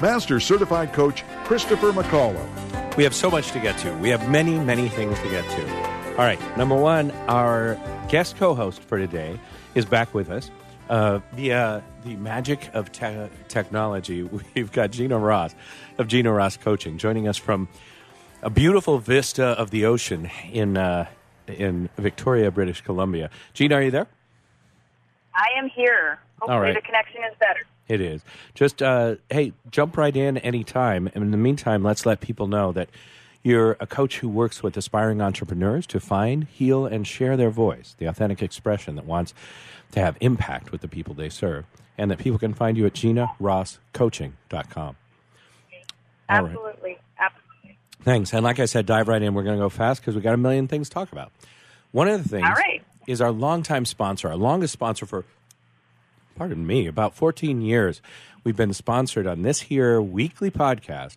Master Certified Coach Christopher McCullough. We have so much to get to. We have many, many things to get to. All right, number one, our guest co host for today is back with us. Uh, via the magic of te- technology, we've got Gina Ross of Gina Ross Coaching joining us from a beautiful vista of the ocean in, uh, in Victoria, British Columbia. Gina, are you there? I am here. Hopefully, right. the connection is better. It is. Just, uh, hey, jump right in anytime. And in the meantime, let's let people know that you're a coach who works with aspiring entrepreneurs to find, heal, and share their voice, the authentic expression that wants to have impact with the people they serve, and that people can find you at ginarosscoaching.com. All right. Absolutely. Absolutely. Thanks. And like I said, dive right in. We're going to go fast because we got a million things to talk about. One of the things right. is our longtime sponsor, our longest sponsor for, pardon me, about 14 years. We've been sponsored on this here weekly podcast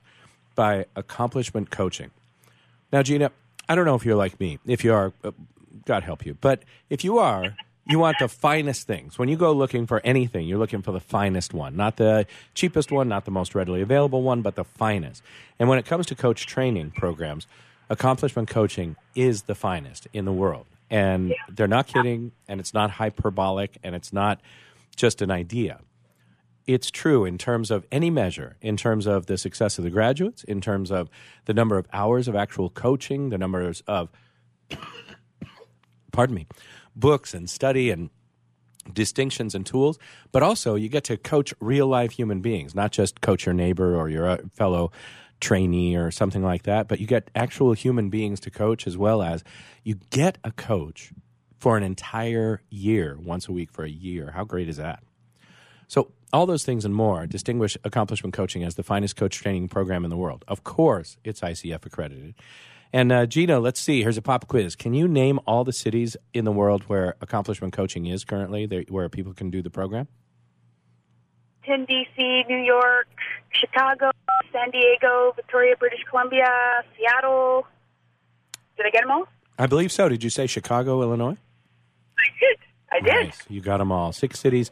by Accomplishment Coaching. Now, Gina, I don't know if you're like me. If you are, uh, God help you. But if you are, you want the finest things. When you go looking for anything, you're looking for the finest one, not the cheapest one, not the most readily available one, but the finest. And when it comes to coach training programs, Accomplishment Coaching is the finest in the world. And they're not kidding, and it's not hyperbolic, and it's not just an idea. It's true in terms of any measure, in terms of the success of the graduates, in terms of the number of hours of actual coaching, the numbers of, pardon me, books and study and distinctions and tools, but also you get to coach real life human beings, not just coach your neighbor or your uh, fellow trainee or something like that, but you get actual human beings to coach as well as you get a coach for an entire year, once a week for a year. How great is that? So, all those things and more distinguish Accomplishment Coaching as the finest coach training program in the world. Of course, it's ICF accredited. And uh, Gina, let's see. Here's a pop quiz. Can you name all the cities in the world where Accomplishment Coaching is currently, where people can do the program? Washington, D.C., New York, Chicago, San Diego, Victoria, British Columbia, Seattle. Did I get them all? I believe so. Did you say Chicago, Illinois? I did. Nice. You got them all. Six cities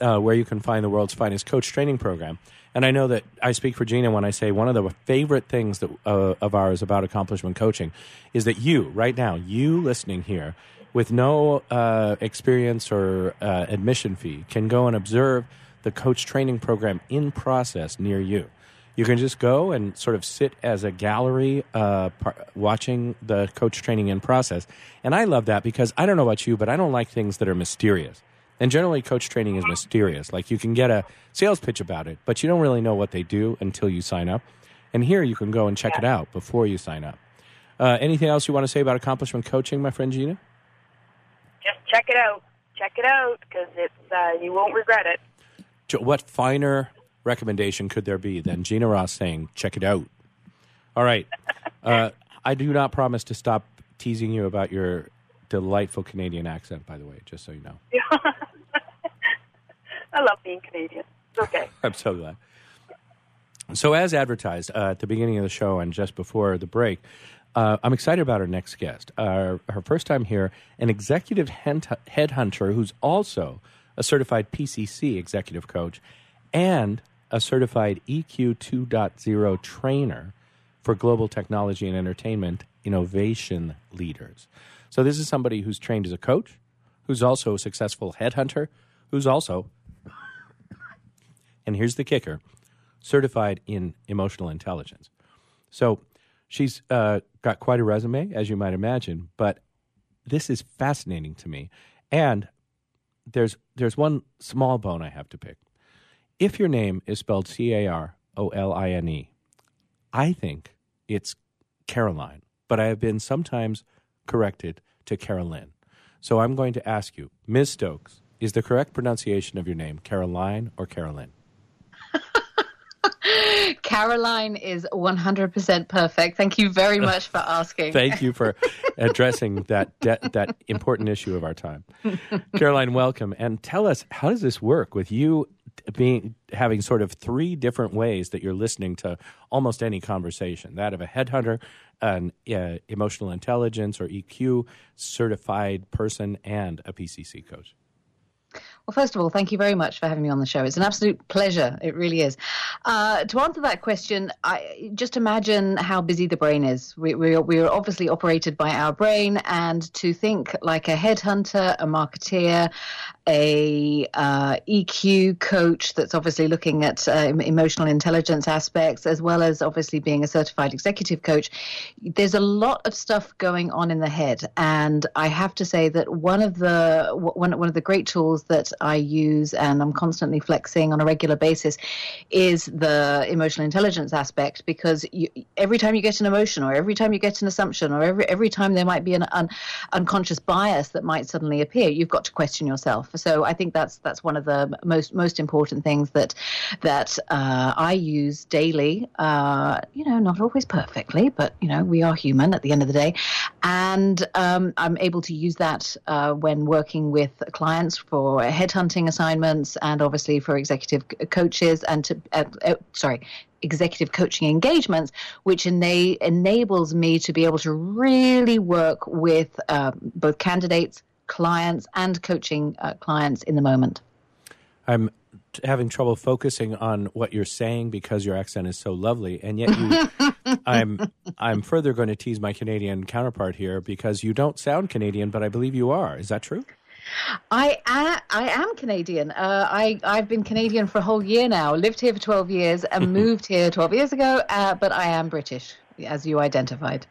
uh, where you can find the world's finest coach training program. And I know that I speak for Gina when I say one of the favorite things that, uh, of ours about accomplishment coaching is that you, right now, you listening here, with no uh, experience or uh, admission fee, can go and observe the coach training program in process near you. You can just go and sort of sit as a gallery uh, par- watching the coach training in process. And I love that because I don't know about you, but I don't like things that are mysterious. And generally, coach training is mysterious. Like you can get a sales pitch about it, but you don't really know what they do until you sign up. And here you can go and check it out before you sign up. Uh, anything else you want to say about accomplishment coaching, my friend Gina? Just check it out. Check it out because it's uh, you won't regret it. What finer recommendation could there be than Gina Ross saying, check it out? All right. Uh, I do not promise to stop teasing you about your delightful Canadian accent, by the way, just so you know. I love being Canadian. It's okay. I'm so glad. So, as advertised uh, at the beginning of the show and just before the break, uh, I'm excited about our next guest. Uh, her first time here, an executive head- headhunter who's also a certified PCC executive coach and a certified EQ 2.0 trainer for global technology and entertainment innovation leaders. So, this is somebody who's trained as a coach, who's also a successful headhunter, who's also, and here's the kicker, certified in emotional intelligence. So she's uh, got quite a resume, as you might imagine, but this is fascinating to me. And there's there's one small bone I have to pick. If your name is spelled C A R O L I N E, I think it's Caroline, but I have been sometimes corrected to Carolyn. So I'm going to ask you, Ms. Stokes, is the correct pronunciation of your name Caroline or Carolyn? Caroline is 100% perfect. Thank you very much for asking. Thank you for addressing that de- that important issue of our time. Caroline, welcome. And tell us, how does this work with you being having sort of three different ways that you're listening to almost any conversation? That of a headhunter, an uh, emotional intelligence or EQ certified person, and a PCC coach. Well, first of all, thank you very much for having me on the show. It's an absolute pleasure. It really is. Uh, to answer that question, I, just imagine how busy the brain is. We, we, are, we are obviously operated by our brain, and to think like a headhunter, a marketeer, a uh, EQ coach that's obviously looking at uh, emotional intelligence aspects, as well as obviously being a certified executive coach, there's a lot of stuff going on in the head. And I have to say that one of the one, one of the great tools that I use and I'm constantly flexing on a regular basis is the emotional intelligence aspect because you, every time you get an emotion or every time you get an assumption or every every time there might be an un, unconscious bias that might suddenly appear, you've got to question yourself. So I think that's that's one of the most most important things that that uh, I use daily. Uh, you know, not always perfectly, but you know, we are human at the end of the day, and um, I'm able to use that uh, when working with clients for headhunting assignments and obviously for executive coaches and to uh, uh, sorry executive coaching engagements, which ena- enables me to be able to really work with um, both candidates, clients, and coaching uh, clients in the moment. I'm having trouble focusing on what you're saying because your accent is so lovely, and yet you, I'm I'm further going to tease my Canadian counterpart here because you don't sound Canadian, but I believe you are. Is that true? I am, I am Canadian. Uh, I I've been Canadian for a whole year now. Lived here for twelve years and moved here twelve years ago. Uh, but I am British, as you identified.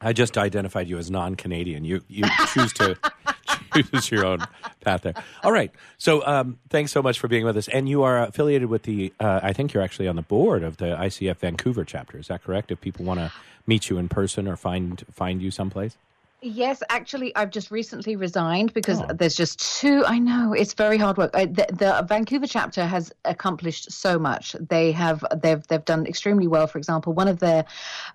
I just identified you as non-Canadian. You you choose to choose your own path there. All right. So um, thanks so much for being with us. And you are affiliated with the. Uh, I think you're actually on the board of the ICF Vancouver chapter. Is that correct? If people want to meet you in person or find find you someplace. Yes, actually, I've just recently resigned because oh. there's just too. I know it's very hard work. I, the, the, Vancouver chapter has accomplished so much. They have they've they've done extremely well. For example, one of their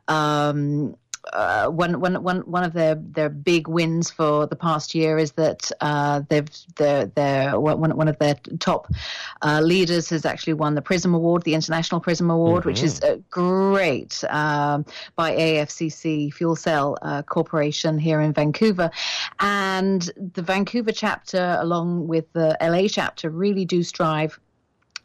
um, uh, one, one, one, one of their, their big wins for the past year is that uh, they've their, their, one, one of their top uh, leaders has actually won the Prism Award, the International Prism Award, mm-hmm. which is uh, great um, by AFCC Fuel Cell uh, Corporation here in Vancouver. And the Vancouver chapter, along with the LA chapter, really do strive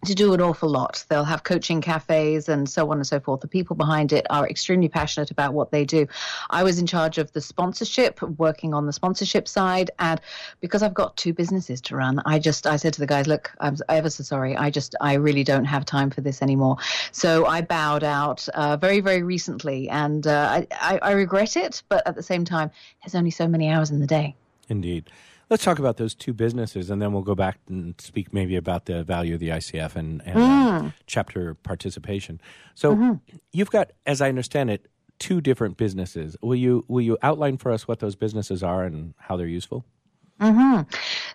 to do an awful lot. They'll have coaching cafes and so on and so forth. The people behind it are extremely passionate about what they do. I was in charge of the sponsorship, working on the sponsorship side, and because I've got two businesses to run, I just I said to the guys, "Look, I'm ever so sorry. I just I really don't have time for this anymore." So I bowed out uh, very very recently, and uh, I, I I regret it, but at the same time, there's only so many hours in the day. Indeed. Let's talk about those two businesses, and then we'll go back and speak maybe about the value of the ICF and, and mm. uh, chapter participation. So mm-hmm. you've got, as I understand it, two different businesses. Will you will you outline for us what those businesses are and how they're useful? Mm-hmm.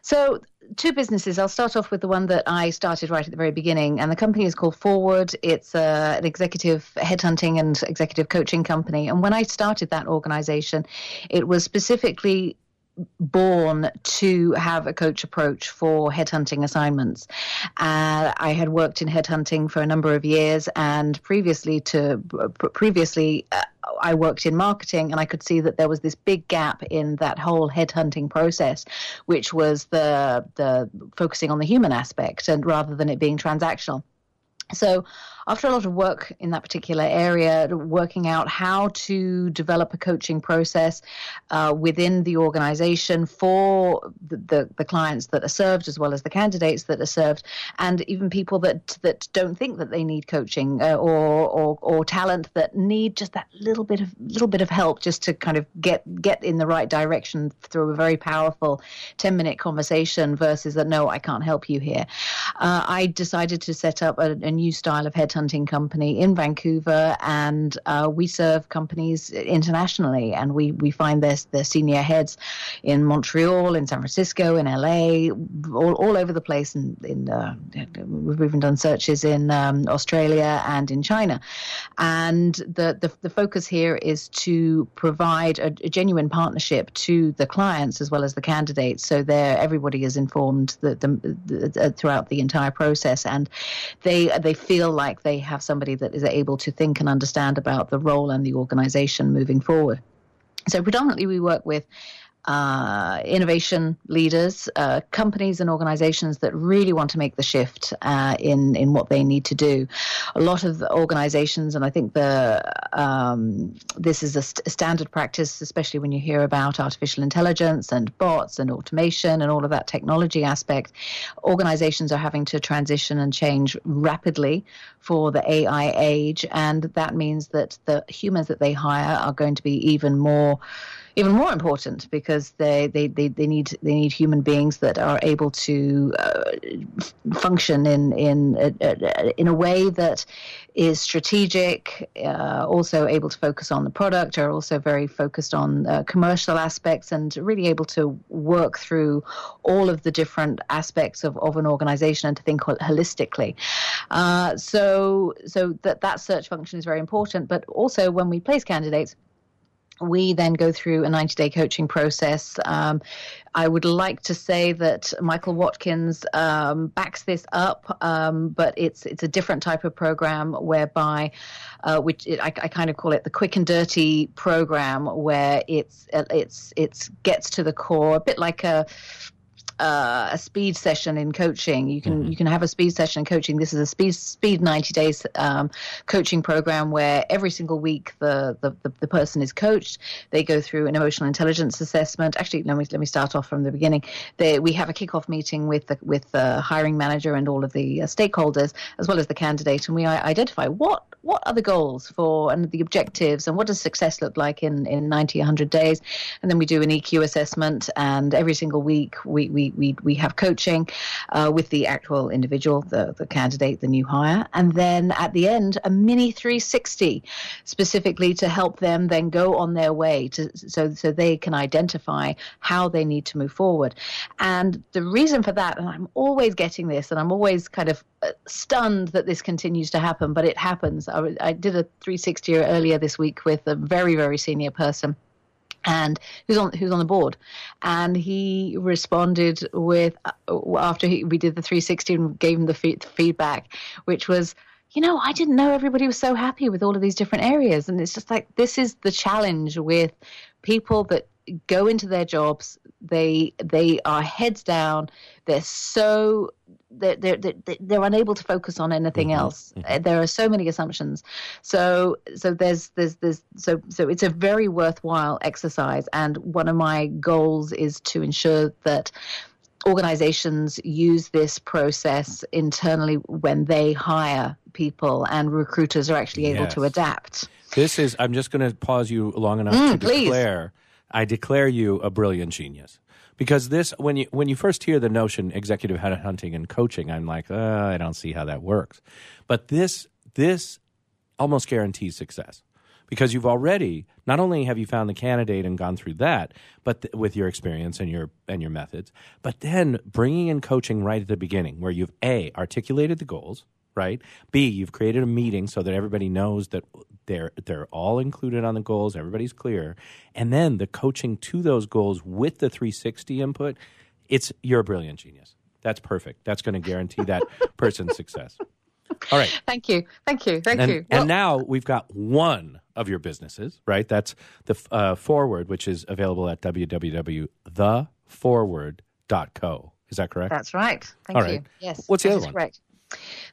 So two businesses. I'll start off with the one that I started right at the very beginning, and the company is called Forward. It's uh, an executive headhunting and executive coaching company. And when I started that organization, it was specifically born to have a coach approach for headhunting assignments. Uh, I had worked in headhunting for a number of years, and previously to previously. Uh, I worked in marketing and I could see that there was this big gap in that whole headhunting process, which was the the focusing on the human aspect and rather than it being transactional. So, after a lot of work in that particular area, working out how to develop a coaching process uh, within the organization for the, the, the, clients that are served, as well as the candidates that are served, and even people that that don't think that they need coaching uh, or, or or talent that need just that little bit of little bit of help just to kind of get get in the right direction through a very powerful ten minute conversation versus that no, I can't help you here. Uh, I decided to set up a, a new style of headhunting company in Vancouver, and uh, we serve companies internationally. And we, we find their, their senior heads in Montreal, in San Francisco, in LA, all, all over the place. And in, uh, we've even done searches in um, Australia and in China. And the, the, the focus here is to provide a, a genuine partnership to the clients as well as the candidates, so there everybody is informed that the, the, uh, throughout the entire process, and they they feel like they have somebody that is able to think and understand about the role and the organization moving forward. So predominantly we work with uh, innovation leaders, uh, companies and organizations that really want to make the shift uh, in in what they need to do. A lot of organizations, and I think the um, this is a st- standard practice, especially when you hear about artificial intelligence and bots and automation and all of that technology aspect. Organizations are having to transition and change rapidly for the AI age, and that means that the humans that they hire are going to be even more even more important because they, they, they, they need they need human beings that are able to uh, function in in a, in a way that is strategic, uh, also able to focus on the product, are also very focused on uh, commercial aspects, and really able to work through all of the different aspects of, of an organization and to think holistically. Uh, so so that that search function is very important, but also when we place candidates we then go through a 90 day coaching process. Um, I would like to say that Michael Watkins um, backs this up, um, but it's it's a different type of program whereby, uh, which it, I, I, kind of call it the quick and dirty program, where it's it's it's gets to the core, a bit like a uh, a speed session in coaching. You can mm-hmm. you can have a speed session in coaching. This is a speed speed ninety days um, coaching program where every single week the, the, the the person is coached. They go through an emotional intelligence assessment. Actually, let me let me start off from the beginning. They, we have a kickoff meeting with the with the hiring manager and all of the uh, stakeholders as well as the candidate, and we identify what what are the goals for and the objectives and what does success look like in, in 90, 100 days. And then we do an EQ assessment and every single week we, we, we, we have coaching uh, with the actual individual, the, the candidate, the new hire. And then at the end, a mini 360 specifically to help them then go on their way to, so, so they can identify how they need to move forward. And the reason for that, and I'm always getting this and I'm always kind of uh, stunned that this continues to happen, but it happens. I, I did a 360 earlier this week with a very, very senior person and who's on who's on the board. And he responded with uh, after he, we did the 360 and gave him the feedback which was you know i didn't know everybody was so happy with all of these different areas. And it's just like this is the challenge with people that go into their jobs they they are heads down they're so they're, they're, they're, they're unable to focus on anything mm-hmm. else. Mm-hmm. There are so many assumptions. So so there's there's there's so so it's a very worthwhile exercise. And one of my goals is to ensure that organizations use this process internally when they hire people and recruiters are actually able yes. to adapt. This is I'm just going to pause you long enough mm, to please. declare I declare you a brilliant genius. Because this when you when you first hear the notion executive hunting and coaching i'm like uh, i don't see how that works. But this this almost guarantees success. Because you've already not only have you found the candidate and gone through that but th- with your experience and your and your methods but then bringing in coaching right at the beginning where you've a articulated the goals right? B, you've created a meeting so that everybody knows that they're they're all included on the goals, everybody's clear. And then the coaching to those goals with the 360 input, it's you're a brilliant genius. That's perfect. That's going to guarantee that person's success. All right. Thank you. Thank you. Thank and, you. Well, and now we've got one of your businesses, right? That's the uh, Forward, which is available at www.theforward.co. Is that correct? That's right. Thank All you. Right. Yes. What's the other one? Correct.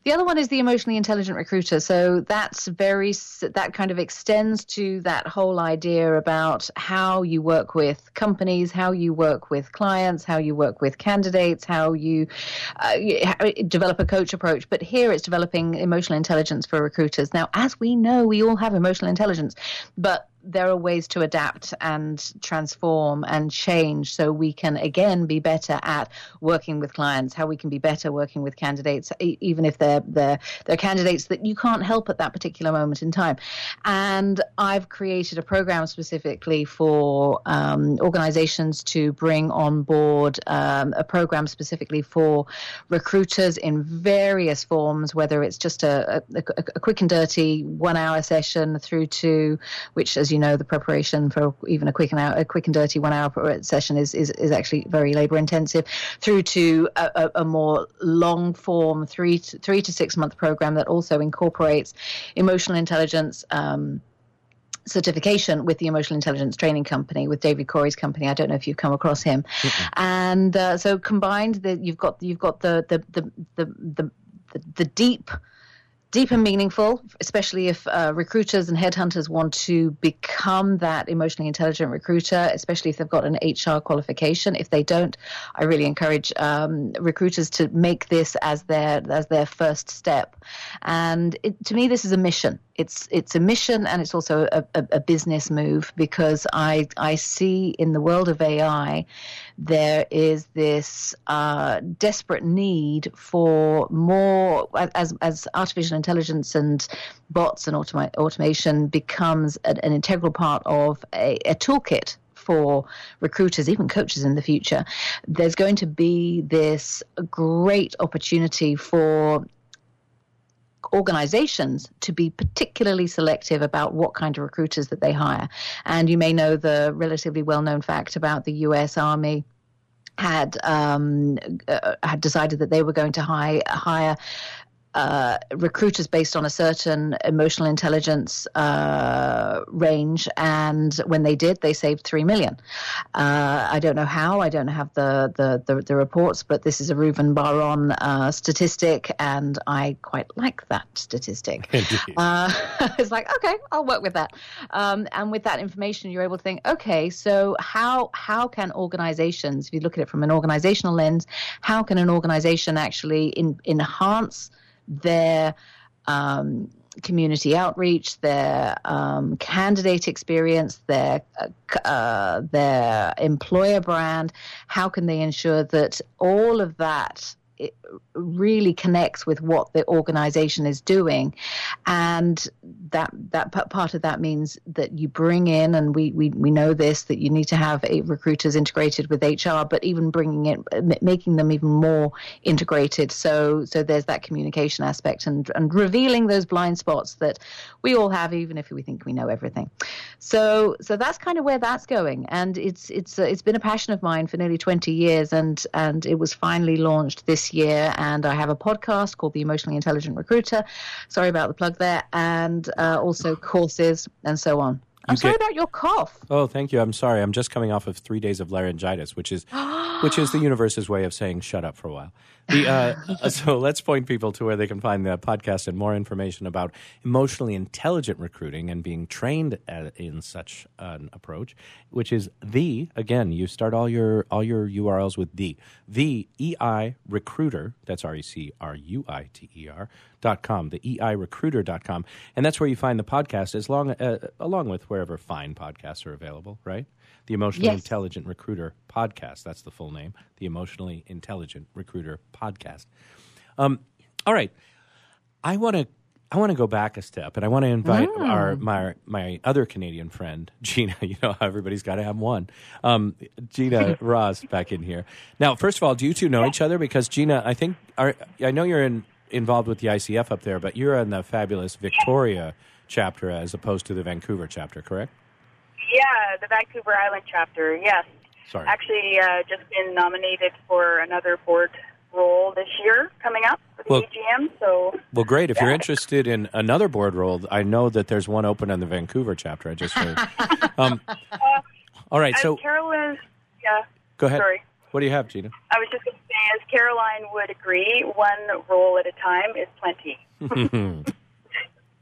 The other one is the emotionally intelligent recruiter. So that's very that kind of extends to that whole idea about how you work with companies, how you work with clients, how you work with candidates, how you uh, develop a coach approach. But here it's developing emotional intelligence for recruiters. Now, as we know, we all have emotional intelligence, but there are ways to adapt and transform and change so we can again be better at working with clients how we can be better working with candidates even if they're they're they're candidates that you can't help at that particular moment in time. And i've created a program specifically for um, organizations to bring on board um, a program specifically for recruiters in various forms whether it's just a, a, a quick and dirty one hour session through to which as you know the preparation for even a quick and a quick and dirty one hour session is is, is actually very labor intensive through to a, a, more long form three to, three to six month program that also incorporates emotional intelligence um, certification with the emotional intelligence training company with David Corey's company. I don't know if you've come across him. And uh, so combined, the, you've got you've got the the the, the, the, the deep deep and meaningful, especially if uh, recruiters and headhunters want to become that emotionally intelligent recruiter, especially if they've got an HR qualification. If they don't, I really encourage um, recruiters to make this as their as their first step. And it, to me, this is a mission. It's it's a mission and it's also a, a, a business move because I I see in the world of AI there is this uh, desperate need for more as as artificial intelligence and bots and automa- automation becomes an, an integral part of a, a toolkit for recruiters, even coaches in the future, there's going to be this great opportunity for organizations to be particularly selective about what kind of recruiters that they hire. And you may know the relatively well known fact about the US Army had um, uh, had decided that they were going to hire, hire uh, recruiters based on a certain emotional intelligence uh, range, and when they did, they saved three million. Uh, I don't know how. I don't have the the, the, the reports, but this is a Reuven Bar-On uh, statistic, and I quite like that statistic. Uh, it's like okay, I'll work with that. Um, and with that information, you're able to think, okay, so how how can organizations, if you look at it from an organizational lens, how can an organization actually in, enhance their um, community outreach, their um, candidate experience, their uh, their employer brand. How can they ensure that all of that it really connects with what the organization is doing. And that that part of that means that you bring in and we we, we know this that you need to have recruiters integrated with HR but even bringing it making them even more integrated. So so there's that communication aspect and and revealing those blind spots that we all have even if we think we know everything so so that's kind of where that's going and it's it's uh, it's been a passion of mine for nearly 20 years and and it was finally launched this year and I have a podcast called The Emotionally Intelligent Recruiter. Sorry about the plug there, and uh, also courses and so on. I'm sorry about your cough. Oh, thank you. I'm sorry. I'm just coming off of three days of laryngitis, which is which is the universe's way of saying shut up for a while. The, uh, so let's point people to where they can find the podcast and more information about emotionally intelligent recruiting and being trained at, in such an approach, which is the again. You start all your all your URLs with the the EI recruiter. That's R E C R U I T E R dot com. The EI recruiter dot com, and that's where you find the podcast as long uh, along with wherever fine podcasts are available. Right. The Emotionally Yes. Intelligent Recruiter Podcast. That's the full name. The Emotionally Intelligent Recruiter Podcast. Um, all right. I want to I want to go back a step, and I want to invite our my my other Canadian friend Gina. You know how everybody's got to have one. Um, Gina Ross back in here. Now, first of all, do you two know each other? Because Gina, I think are, I know you're in, involved with the ICF up there, but you're in the fabulous Victoria chapter as opposed to the Vancouver chapter, correct? Yeah, the Vancouver Island chapter. Yes. Sorry. Actually, uh, just been nominated for another board role this year coming up for the Well- AGM. So Well, great. If you're interested in another board role, I know that there's one open on the Vancouver chapter. I just heard. um, all right, so Carolyn, yeah. go ahead. Sorry. What do you have, Gina? I was just going to say, as Caroline would agree, one role at a time is plenty.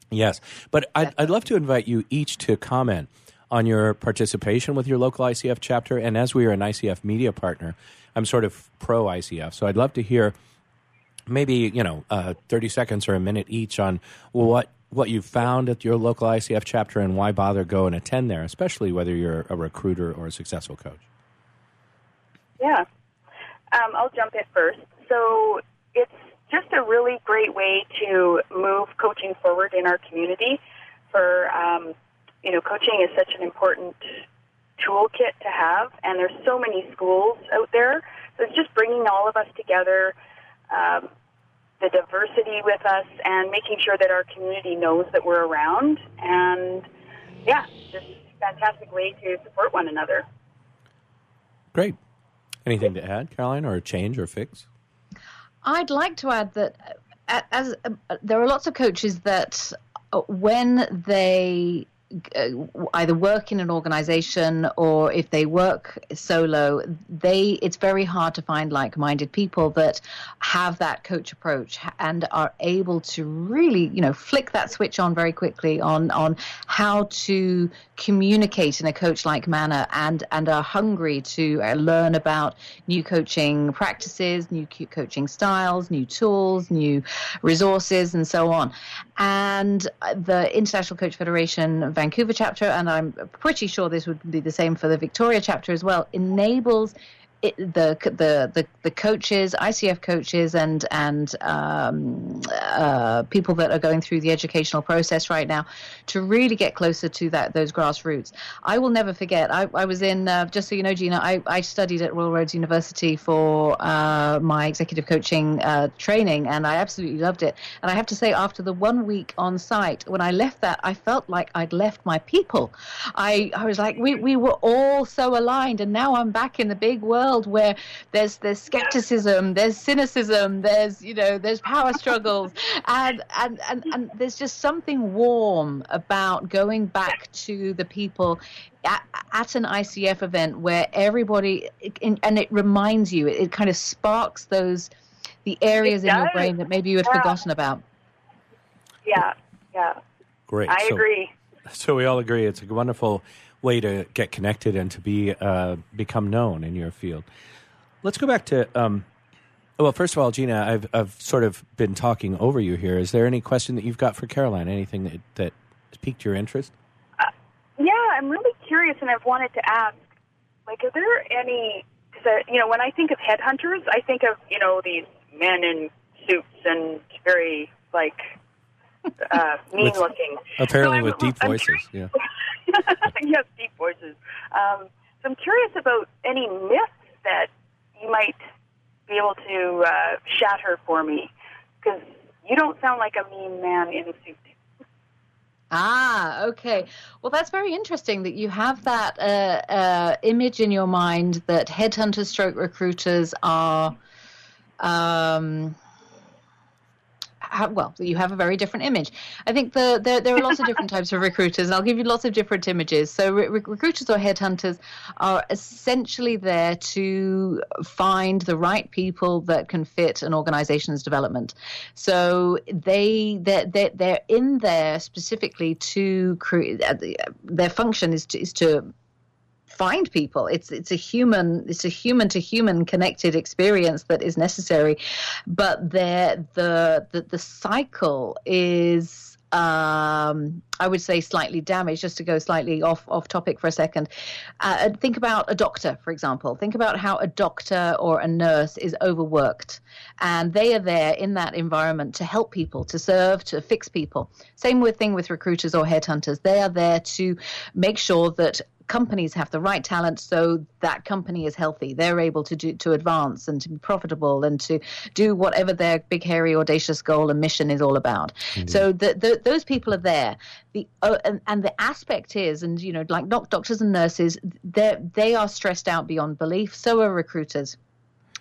Yes, but I'd, I'd love to invite you each to comment on your participation with your local ICF chapter. And as we are an ICF media partner, I'm sort of pro ICF, so I'd love to hear maybe you know uh, 30 seconds or a minute each on what what you've found at your local ICF chapter and why bother go and attend there, especially whether you're a recruiter or a successful coach. Yeah. Um, I'll jump in first. So it's just a really great way to move coaching forward in our community. For um, you know, coaching is such an important toolkit to have, and there's so many schools out there. So it's just bringing all of us together, um, the diversity with us, and making sure that our community knows that we're around. And yeah, just a fantastic way to support one another. Great. Anything to add, Caroline, or a change or fix? I'd like to add that uh, as uh, there are lots of coaches that uh, when they either work in an organization or if they work solo they it's very hard to find like-minded people that have that coach approach and are able to really you know flick that switch on very quickly on on how to communicate in a coach like manner and and are hungry to uh, learn about new coaching practices new coaching styles new tools new resources and so on. And the international coach federation Vancouver chapter, and I'm pretty sure this would be the same for the Victoria chapter as well, enables it, the, the the the coaches, ICF coaches, and and um, uh, people that are going through the educational process right now, to really get closer to that those grassroots. I will never forget. I, I was in uh, just so you know, Gina. I, I studied at Royal Roads University for uh, my executive coaching uh, training, and I absolutely loved it. And I have to say, after the one week on site, when I left that, I felt like I'd left my people. I I was like, we we were all so aligned, and now I'm back in the big world world where there's there's skepticism, there's cynicism, there's you know there's power struggles, and, and and and there's just something warm about going back to the people at, at an ICF event where everybody and it reminds you, it, it kind of sparks those the areas in your brain that maybe you had yeah. forgotten about. Yeah, yeah. Great. I so, agree. So we all agree it's a wonderful way to get connected and to be uh, become known in your field. Let's go back to. Um, well, first of all, Gina, I've I've sort of been talking over you here. Is there any question that you've got for Caroline? Anything that that piqued your interest? Uh, yeah, I'm really curious, and I've wanted to ask. Like, are there any? Because you know, when I think of headhunters, I think of you know these men in suits and very like uh, mean looking. Apparently, so with deep voices. Yeah. yes, deep voices. Um, so I'm curious about any myths that you might be able to uh, shatter for me, because you don't sound like a mean man in a suit. Ah, okay. Well, that's very interesting that you have that uh, uh, image in your mind that headhunters, stroke recruiters are. Um, well, you have a very different image. I think the, the there are lots of different types of recruiters. And I'll give you lots of different images. So re- recruiters or headhunters are essentially there to find the right people that can fit an organization's development. So they they're, they're, they're in there specifically to create. Uh, their function is to, is to find people. It's it's a human it's a human to human connected experience that is necessary, but the the the, the cycle is um, I would say slightly damaged. Just to go slightly off off topic for a second, uh, think about a doctor, for example. Think about how a doctor or a nurse is overworked, and they are there in that environment to help people, to serve, to fix people. Same with thing with recruiters or headhunters. They are there to make sure that companies have the right talent so that company is healthy they're able to do to advance and to be profitable and to do whatever their big hairy audacious goal and mission is all about Indeed. so the, the, those people are there the uh, and, and, the aspect is and you know like doctors and nurses they they are stressed out beyond belief so are recruiters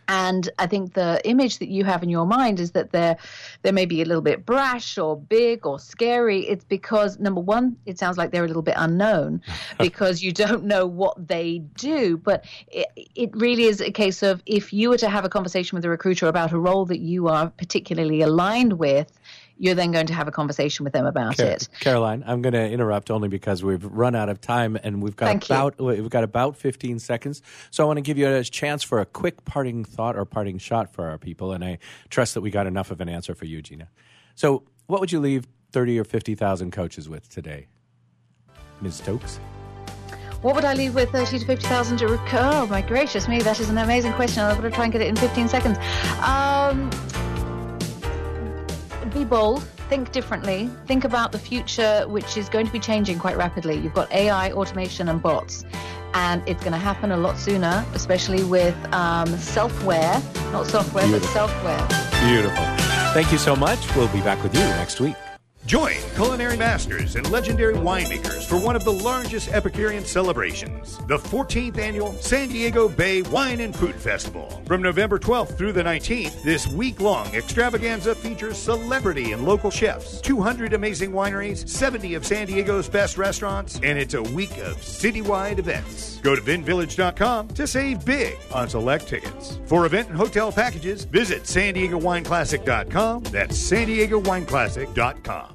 and I think the image that you have in your mind is that they're they may be a little bit brash or big or scary. It's because number one, it sounds like they're a little bit unknown because you don't know what they do. But it, it really is a case of if you were to have a conversation with a recruiter about a role that you are particularly aligned with, you're then going to have a conversation with them about Car- it. Caroline, I'm going to interrupt only because we've run out of time and we've got Thank about you. we've got about 15 seconds. So I want to give you a chance for a quick parting thought or parting shot for our people, and I trust that we got enough of an answer for you, Gina. So, what would you leave thirty or fifty thousand coaches with today, Ms. Stokes? What would I leave with 30 to 50,000 to recur? Oh, my gracious me, that is an amazing question. I'm going to try and get it in 15 seconds. Um, be bold, think differently, think about the future, which is going to be changing quite rapidly. You've got AI, automation, and bots. And it's going to happen a lot sooner, especially with um, self-wear, not software, Beautiful. but self-wear. Beautiful. Thank you so much. We'll be back with you next week. Join culinary masters and legendary winemakers for one of the largest Epicurean celebrations, the 14th annual San Diego Bay Wine and Food Festival. From November 12th through the 19th, this week long extravaganza features celebrity and local chefs, 200 amazing wineries, 70 of San Diego's best restaurants, and it's a week of citywide events. Go to vinvillage.com to save big on select tickets. For event and hotel packages, visit san diego wineclassic.com. That's san diego wineclassic.com.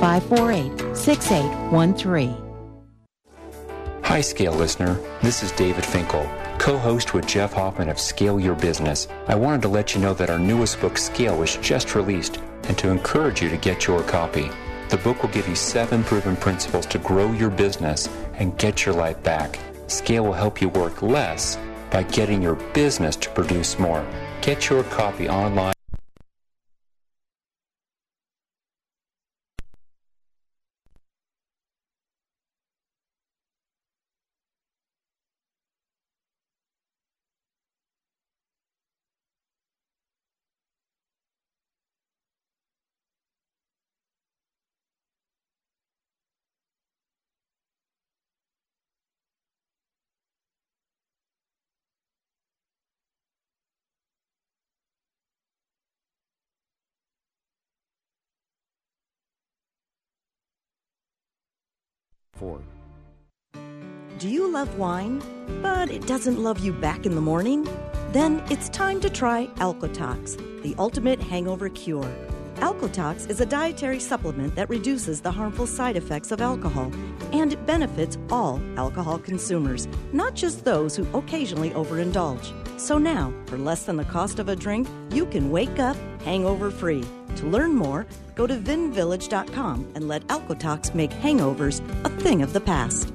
548 6813. Hi, Scale listener. This is David Finkel, co host with Jeff Hoffman of Scale Your Business. I wanted to let you know that our newest book, Scale, was just released and to encourage you to get your copy. The book will give you seven proven principles to grow your business and get your life back. Scale will help you work less by getting your business to produce more. Get your copy online. Do you love wine, but it doesn't love you back in the morning? Then it's time to try Alcotox, the ultimate hangover cure. Alcotox is a dietary supplement that reduces the harmful side effects of alcohol, and it benefits all alcohol consumers, not just those who occasionally overindulge. So now, for less than the cost of a drink, you can wake up hangover free. To learn more, go to vinvillage.com and let Alcotox make hangovers a thing of the past.